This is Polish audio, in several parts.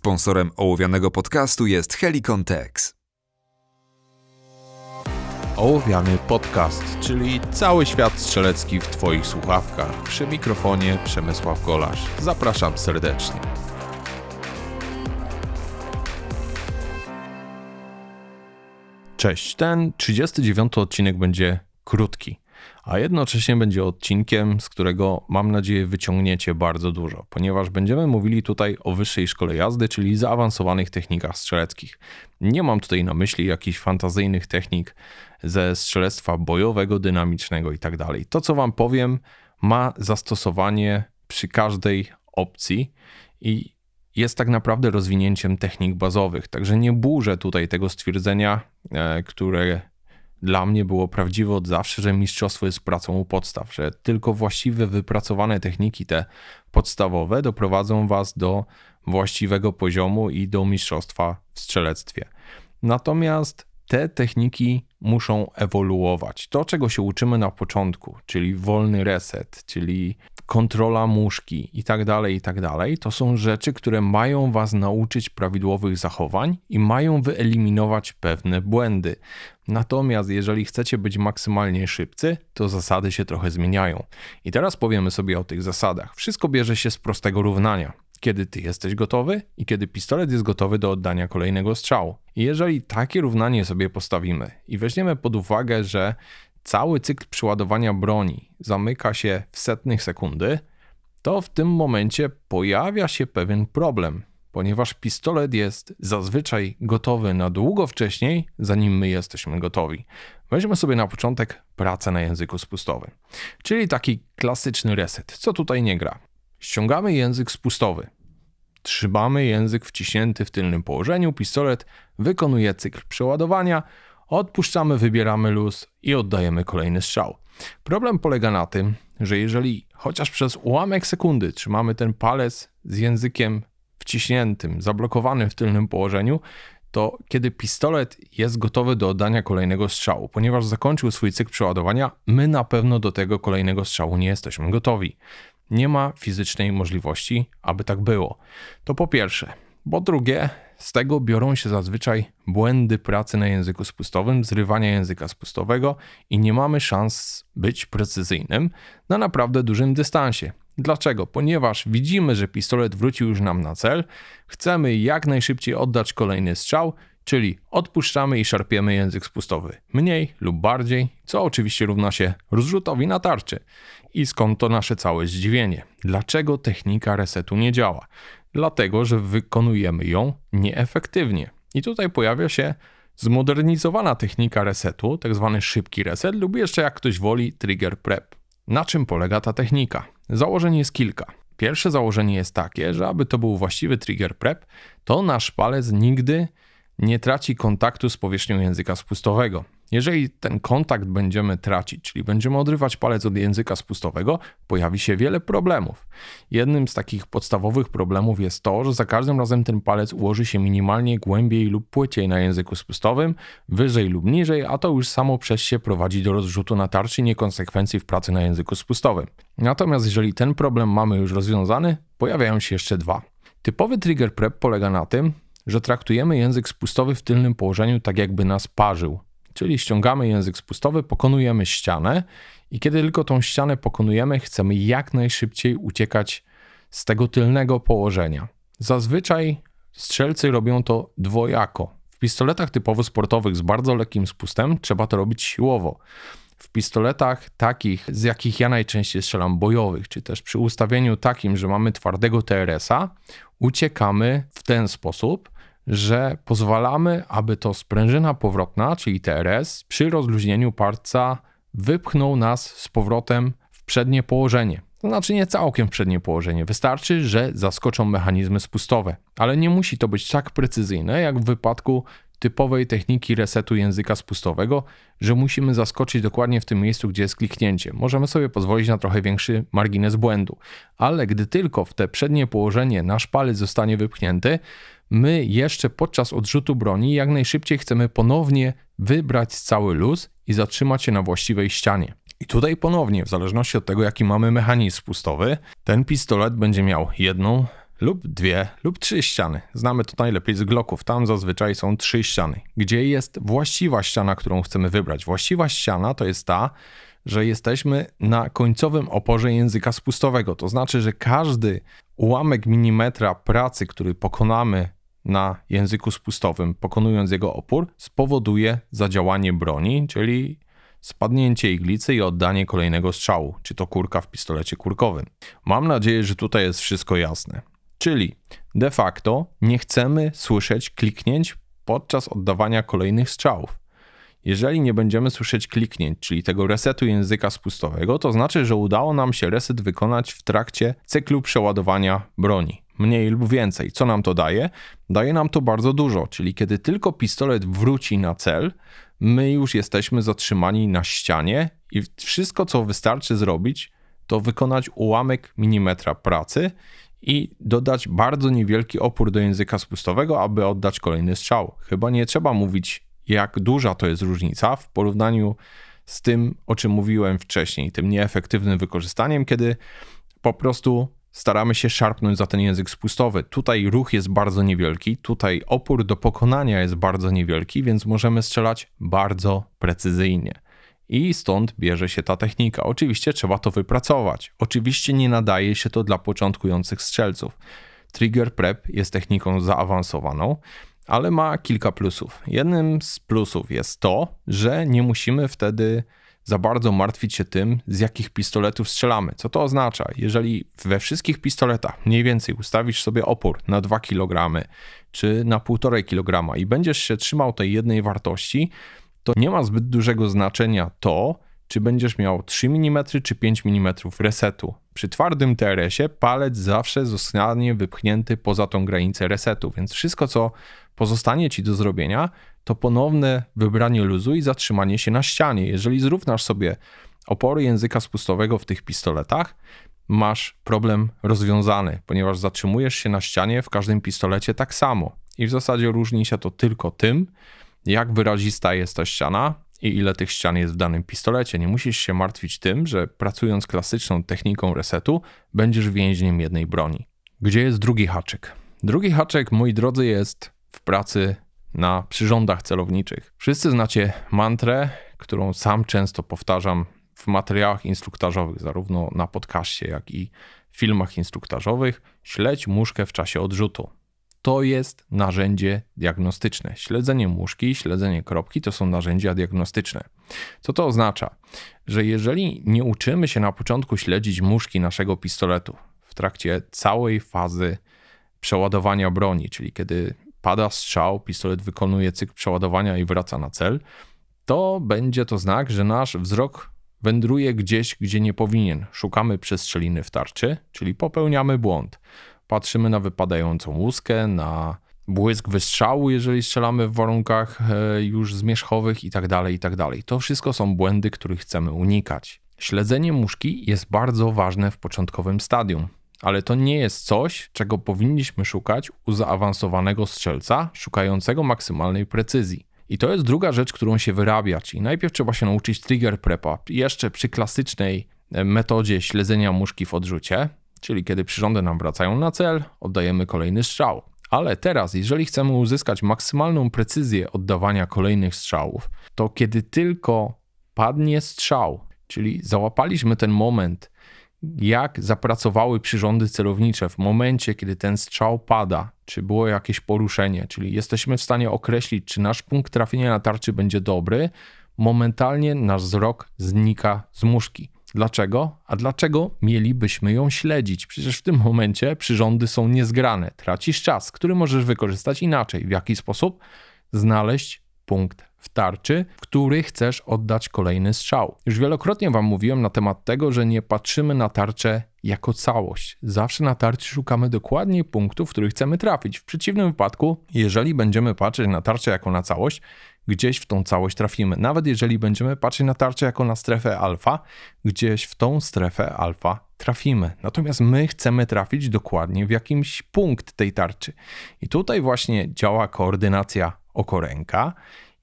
Sponsorem ołowianego podcastu jest Helicon Tex. Ołowiany podcast, czyli cały świat strzelecki w Twoich słuchawkach. Przy mikrofonie Przemysław Golasz. Zapraszam serdecznie. Cześć, ten 39 odcinek będzie krótki a jednocześnie będzie odcinkiem, z którego mam nadzieję wyciągniecie bardzo dużo, ponieważ będziemy mówili tutaj o wyższej szkole jazdy, czyli zaawansowanych technikach strzeleckich. Nie mam tutaj na myśli jakichś fantazyjnych technik ze strzelectwa bojowego, dynamicznego itd. Tak to, co wam powiem, ma zastosowanie przy każdej opcji i jest tak naprawdę rozwinięciem technik bazowych. Także nie burzę tutaj tego stwierdzenia, e, które dla mnie było prawdziwe od zawsze, że mistrzostwo jest pracą u podstaw, że tylko właściwe, wypracowane techniki, te podstawowe, doprowadzą Was do właściwego poziomu i do mistrzostwa w strzelectwie. Natomiast te techniki muszą ewoluować. To, czego się uczymy na początku, czyli wolny reset, czyli kontrola muszki i tak dalej, i tak dalej, to są rzeczy, które mają Was nauczyć prawidłowych zachowań i mają wyeliminować pewne błędy. Natomiast jeżeli chcecie być maksymalnie szybcy, to zasady się trochę zmieniają. I teraz powiemy sobie o tych zasadach. Wszystko bierze się z prostego równania kiedy ty jesteś gotowy i kiedy pistolet jest gotowy do oddania kolejnego strzału. I jeżeli takie równanie sobie postawimy i weźmiemy pod uwagę, że cały cykl przeładowania broni zamyka się w setnych sekundy, to w tym momencie pojawia się pewien problem, ponieważ pistolet jest zazwyczaj gotowy na długo wcześniej, zanim my jesteśmy gotowi. Weźmy sobie na początek pracę na języku spustowym, czyli taki klasyczny reset. Co tutaj nie gra? Ściągamy język spustowy. Trzymamy język wciśnięty w tylnym położeniu, pistolet wykonuje cykl przeładowania, odpuszczamy, wybieramy luz i oddajemy kolejny strzał. Problem polega na tym, że jeżeli chociaż przez ułamek sekundy trzymamy ten palec z językiem wciśniętym, zablokowanym w tylnym położeniu, to kiedy pistolet jest gotowy do oddania kolejnego strzału, ponieważ zakończył swój cykl przeładowania, my na pewno do tego kolejnego strzału nie jesteśmy gotowi. Nie ma fizycznej możliwości, aby tak było. To po pierwsze. Po drugie, z tego biorą się zazwyczaj błędy pracy na języku spustowym, zrywania języka spustowego i nie mamy szans być precyzyjnym na naprawdę dużym dystansie. Dlaczego? Ponieważ widzimy, że pistolet wrócił już nam na cel, chcemy jak najszybciej oddać kolejny strzał, czyli odpuszczamy i szarpiemy język spustowy mniej lub bardziej, co oczywiście równa się rozrzutowi na tarczy. I skąd to nasze całe zdziwienie? Dlaczego technika resetu nie działa? Dlatego, że wykonujemy ją nieefektywnie. I tutaj pojawia się zmodernizowana technika resetu, tak zwany szybki reset, lub jeszcze jak ktoś woli, trigger prep. Na czym polega ta technika? Założeń jest kilka. Pierwsze założenie jest takie, że aby to był właściwy trigger prep, to nasz palec nigdy nie traci kontaktu z powierzchnią języka spustowego. Jeżeli ten kontakt będziemy tracić, czyli będziemy odrywać palec od języka spustowego, pojawi się wiele problemów. Jednym z takich podstawowych problemów jest to, że za każdym razem ten palec ułoży się minimalnie głębiej lub płyciej na języku spustowym, wyżej lub niżej, a to już samo przez się prowadzi do rozrzutu na tarczy niekonsekwencji w pracy na języku spustowym. Natomiast jeżeli ten problem mamy już rozwiązany, pojawiają się jeszcze dwa. Typowy trigger prep polega na tym, że traktujemy język spustowy w tylnym położeniu tak jakby nas parzył. Czyli ściągamy język spustowy, pokonujemy ścianę i kiedy tylko tą ścianę pokonujemy, chcemy jak najszybciej uciekać z tego tylnego położenia. Zazwyczaj strzelcy robią to dwojako. W pistoletach typowo sportowych z bardzo lekkim spustem trzeba to robić siłowo. W pistoletach takich, z jakich ja najczęściej strzelam, bojowych, czy też przy ustawieniu takim, że mamy twardego TRS-a, uciekamy w ten sposób, że pozwalamy, aby to sprężyna powrotna, czyli TRS, przy rozluźnieniu parca wypchnął nas z powrotem w przednie położenie. To znaczy nie całkiem w przednie położenie. Wystarczy, że zaskoczą mechanizmy spustowe, ale nie musi to być tak precyzyjne jak w wypadku typowej techniki resetu języka spustowego, że musimy zaskoczyć dokładnie w tym miejscu, gdzie jest kliknięcie. Możemy sobie pozwolić na trochę większy margines błędu, ale gdy tylko w te przednie położenie nasz palec zostanie wypchnięty, my jeszcze podczas odrzutu broni jak najszybciej chcemy ponownie wybrać cały luz i zatrzymać się na właściwej ścianie. I tutaj ponownie, w zależności od tego, jaki mamy mechanizm spustowy, ten pistolet będzie miał jedną lub dwie, lub trzy ściany. Znamy to najlepiej z Glocków. Tam zazwyczaj są trzy ściany. Gdzie jest właściwa ściana, którą chcemy wybrać? Właściwa ściana to jest ta, że jesteśmy na końcowym oporze języka spustowego. To znaczy, że każdy ułamek milimetra pracy, który pokonamy na języku spustowym, pokonując jego opór, spowoduje zadziałanie broni, czyli spadnięcie iglicy i oddanie kolejnego strzału, czy to kurka w pistolecie kurkowym. Mam nadzieję, że tutaj jest wszystko jasne. Czyli de facto nie chcemy słyszeć kliknięć podczas oddawania kolejnych strzałów. Jeżeli nie będziemy słyszeć kliknięć, czyli tego resetu języka spustowego, to znaczy, że udało nam się reset wykonać w trakcie cyklu przeładowania broni. Mniej lub więcej. Co nam to daje? Daje nam to bardzo dużo, czyli kiedy tylko pistolet wróci na cel, my już jesteśmy zatrzymani na ścianie i wszystko, co wystarczy zrobić, to wykonać ułamek milimetra pracy i dodać bardzo niewielki opór do języka spustowego, aby oddać kolejny strzał. Chyba nie trzeba mówić, jak duża to jest różnica w porównaniu z tym, o czym mówiłem wcześniej, tym nieefektywnym wykorzystaniem, kiedy po prostu staramy się szarpnąć za ten język spustowy. Tutaj ruch jest bardzo niewielki, tutaj opór do pokonania jest bardzo niewielki, więc możemy strzelać bardzo precyzyjnie. I stąd bierze się ta technika. Oczywiście trzeba to wypracować. Oczywiście nie nadaje się to dla początkujących strzelców. Trigger prep jest techniką zaawansowaną, ale ma kilka plusów. Jednym z plusów jest to, że nie musimy wtedy za bardzo martwić się tym, z jakich pistoletów strzelamy. Co to oznacza? Jeżeli we wszystkich pistoletach mniej więcej ustawisz sobie opór na 2 kg czy na 1,5 kg i będziesz się trzymał tej jednej wartości, to nie ma zbyt dużego znaczenia to, czy będziesz miał 3 mm czy 5 mm resetu. Przy twardym TRS-ie palec zawsze zostanie wypchnięty poza tą granicę resetu, więc wszystko co pozostanie ci do zrobienia, to ponowne wybranie luzu i zatrzymanie się na ścianie. Jeżeli zrównasz sobie opory języka spustowego w tych pistoletach, masz problem rozwiązany, ponieważ zatrzymujesz się na ścianie w każdym pistolecie tak samo. I w zasadzie różni się to tylko tym, jak wyrazista jest ta ściana i ile tych ścian jest w danym pistolecie. Nie musisz się martwić tym, że pracując klasyczną techniką resetu, będziesz więźniem jednej broni. Gdzie jest drugi haczyk? Drugi haczyk, moi drodzy, jest w pracy na przyrządach celowniczych. Wszyscy znacie mantrę, którą sam często powtarzam w materiałach instruktażowych, zarówno na podcaście, jak i filmach instruktażowych. Śledź muszkę w czasie odrzutu. To jest narzędzie diagnostyczne. Śledzenie muszki, śledzenie kropki to są narzędzia diagnostyczne. Co to oznacza? Że jeżeli nie uczymy się na początku śledzić muszki naszego pistoletu w trakcie całej fazy przeładowania broni, czyli kiedy pada strzał, pistolet wykonuje cykl przeładowania i wraca na cel, to będzie to znak, że nasz wzrok wędruje gdzieś, gdzie nie powinien. Szukamy przestrzeliny w tarczy, czyli popełniamy błąd. Patrzymy na wypadającą łuskę, na błysk wystrzału, jeżeli strzelamy w warunkach e, już zmierzchowych i tak tak. To wszystko są błędy, których chcemy unikać. Śledzenie muszki jest bardzo ważne w początkowym stadium ale to nie jest coś, czego powinniśmy szukać u zaawansowanego strzelca, szukającego maksymalnej precyzji. I to jest druga rzecz, którą się wyrabia, czyli najpierw trzeba się nauczyć trigger prepa, jeszcze przy klasycznej e, metodzie śledzenia muszki w odrzucie, czyli kiedy przyrządy nam wracają na cel, oddajemy kolejny strzał. Ale teraz, jeżeli chcemy uzyskać maksymalną precyzję oddawania kolejnych strzałów, to kiedy tylko padnie strzał, czyli załapaliśmy ten moment, jak zapracowały przyrządy celownicze w momencie, kiedy ten strzał pada, czy było jakieś poruszenie, czyli jesteśmy w stanie określić, czy nasz punkt trafienia na tarczy będzie dobry, momentalnie nasz wzrok znika z muszki. Dlaczego? A dlaczego mielibyśmy ją śledzić? Przecież w tym momencie przyrządy są niezgrane. Tracisz czas, który możesz wykorzystać inaczej. W jaki sposób? Znaleźć punkt w tarczy, w który chcesz oddać kolejny strzał. Już wielokrotnie Wam mówiłem na temat tego, że nie patrzymy na tarczę jako całość. Zawsze na tarczy szukamy dokładnie punktów, w których chcemy trafić. W przeciwnym wypadku, jeżeli będziemy patrzeć na tarczę jako na całość, gdzieś w tą całość trafimy. Nawet jeżeli będziemy patrzeć na tarczę jako na strefę alfa, gdzieś w tą strefę alfa trafimy. Natomiast my chcemy trafić dokładnie w jakimś punkt tej tarczy. I tutaj właśnie działa koordynacja oko-ręka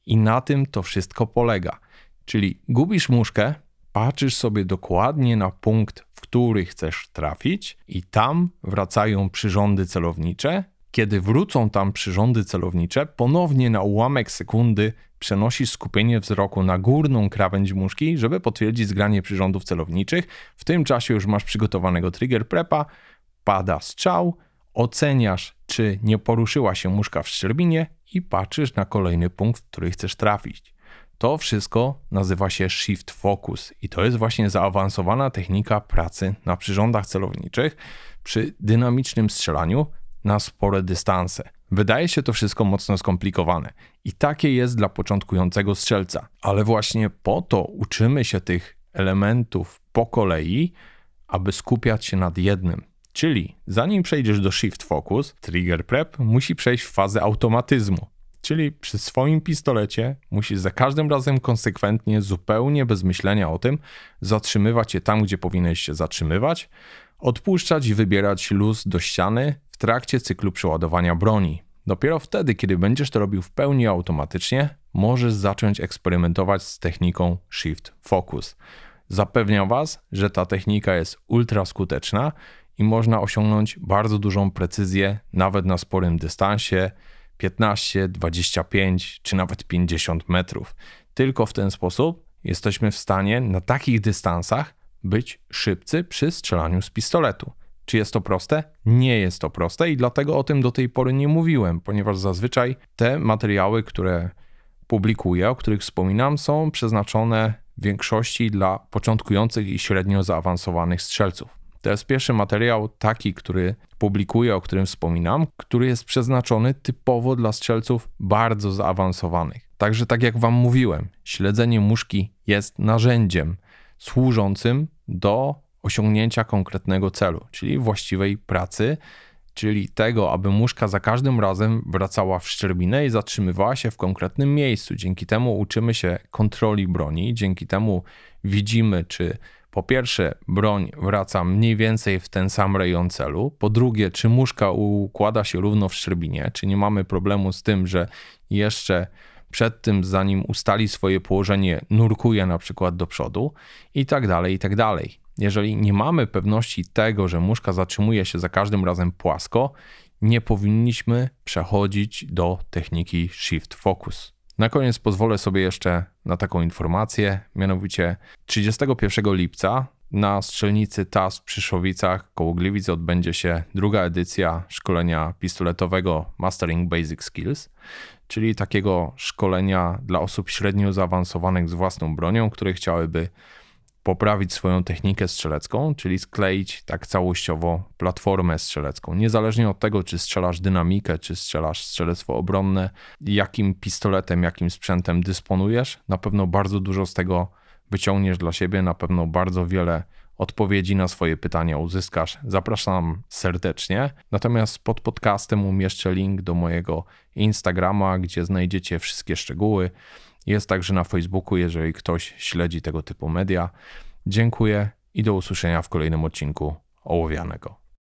i na tym to wszystko polega. Czyli gubisz muszkę, patrzysz sobie dokładnie na punkt, w który chcesz trafić, i tam wracają przyrządy celownicze. Kiedy wrócą tam przyrządy celownicze, ponownie na ułamek sekundy przenosisz skupienie wzroku na górną krawędź muszki, żeby potwierdzić zgranie przyrządów celowniczych. W tym czasie już masz przygotowanego trigger prepa, pada strzał, oceniasz, czy nie poruszyła się muszka w szczerbinie i patrzysz na kolejny punkt, w który chcesz trafić. To wszystko nazywa się Shift Focus i to jest właśnie zaawansowana technika pracy na przyrządach celowniczych przy dynamicznym strzelaniu na spore dystanse. Wydaje się to wszystko mocno skomplikowane i takie jest dla początkującego strzelca, ale właśnie po to uczymy się tych elementów po kolei, aby skupiać się nad jednym. Czyli zanim przejdziesz do Shift Focus, Trigger Prep musi przejść w fazę automatyzmu. Czyli przy swoim pistolecie musisz za każdym razem konsekwentnie, zupełnie bez myślenia o tym, zatrzymywać się tam, gdzie powinieneś się zatrzymywać, odpuszczać i wybierać luz do ściany w trakcie cyklu przeładowania broni. Dopiero wtedy, kiedy będziesz to robił w pełni automatycznie, możesz zacząć eksperymentować z techniką Shift Focus. Zapewniam Was, że ta technika jest ultra skuteczna i można osiągnąć bardzo dużą precyzję nawet na sporym dystansie 15, 25 czy nawet 50 metrów. Tylko w ten sposób jesteśmy w stanie na takich dystansach być szybcy przy strzelaniu z pistoletu. Czy jest to proste? Nie jest to proste i dlatego o tym do tej pory nie mówiłem, ponieważ zazwyczaj te materiały, które publikuję, o których wspominam, są przeznaczone w większości dla początkujących i średnio zaawansowanych strzelców. To jest pierwszy materiał taki, który publikuję, o którym wspominam, który jest przeznaczony typowo dla strzelców bardzo zaawansowanych. Także tak jak wam mówiłem, śledzenie muszki jest narzędziem służącym do osiągnięcia konkretnego celu, czyli właściwej pracy, czyli tego, aby muszka za każdym razem wracała w szczerbinę i zatrzymywała się w konkretnym miejscu. Dzięki temu uczymy się kontroli broni, dzięki temu widzimy, czy po pierwsze, broń wraca mniej więcej w ten sam rejon celu. Po drugie, czy muszka układa się równo w szczerbinie, czy nie mamy problemu z tym, że jeszcze przed tym, zanim ustali swoje położenie, nurkuje na przykład do przodu i tak dalej, i tak dalej. Jeżeli nie mamy pewności tego, że muszka zatrzymuje się za każdym razem płasko, nie powinniśmy przechodzić do techniki Shift Focus. Na koniec pozwolę sobie jeszcze na taką informację, mianowicie 31 lipca na strzelnicy TAS w Przyszowicach koło Gliwic odbędzie się druga edycja szkolenia pistoletowego Mastering Basic Skills, czyli takiego szkolenia dla osób średnio zaawansowanych z własną bronią, które chciałyby poprawić swoją technikę strzelecką, czyli skleić tak całościowo platformę strzelecką. Niezależnie od tego, czy strzelasz dynamikę, czy strzelasz strzelectwo obronne, jakim pistoletem, jakim sprzętem dysponujesz, na pewno bardzo dużo z tego wyciągniesz dla siebie, na pewno bardzo wiele odpowiedzi na swoje pytania uzyskasz. Zapraszam serdecznie. Natomiast pod podcastem umieszczę link do mojego Instagrama, gdzie znajdziecie wszystkie szczegóły. Jest także na Facebooku, jeżeli ktoś śledzi tego typu media. Dziękuję i do usłyszenia w kolejnym odcinku Ołowianego.